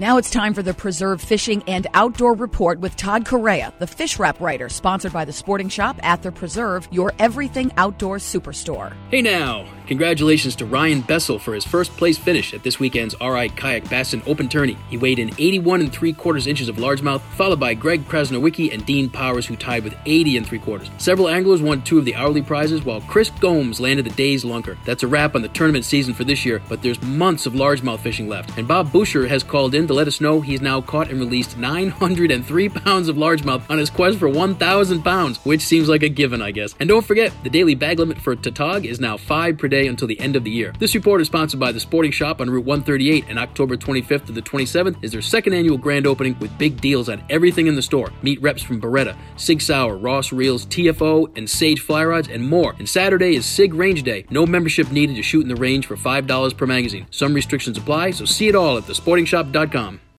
Now it's time for the Preserve Fishing and Outdoor Report with Todd Corayer, the fish wrap writer, sponsored by the Sporting Shop at the Preserve, your everything outdoor superstore. Hey now! Congratulations to Ryan Bessel for his first place finish at this weekend's RI Kayak Bassin Open Tourney. He weighed in 81 and 3 quarters inches of largemouth, followed by Greg Krasnowicki and Dean Powers, who tied with 80 and 3 quarters. Several anglers won two of the hourly prizes, while Chris Gomes landed the day's lunker. That's a wrap on the tournament season for this year, but there's months of largemouth fishing left. And Bob Boucher has called in to let us know he's now caught and released 903 pounds of largemouth on his quest for 1,000 pounds, which seems like a given, I guess. And don't forget, the daily bag limit for Tautog is now 5 per day until the end of the year. This report is sponsored by the Sporting Shop on Route 138, and October 25th to the 27th is their second annual grand opening with big deals on everything in the store. Meet reps from Beretta, Sig Sauer, Ross Reels, TFO, and Sage Fly Rods, and more. And Saturday is Sig Range Day. No membership needed to shoot in the range for $5 per magazine. Some restrictions apply, so see it all at thesportingshop.com. Welcome.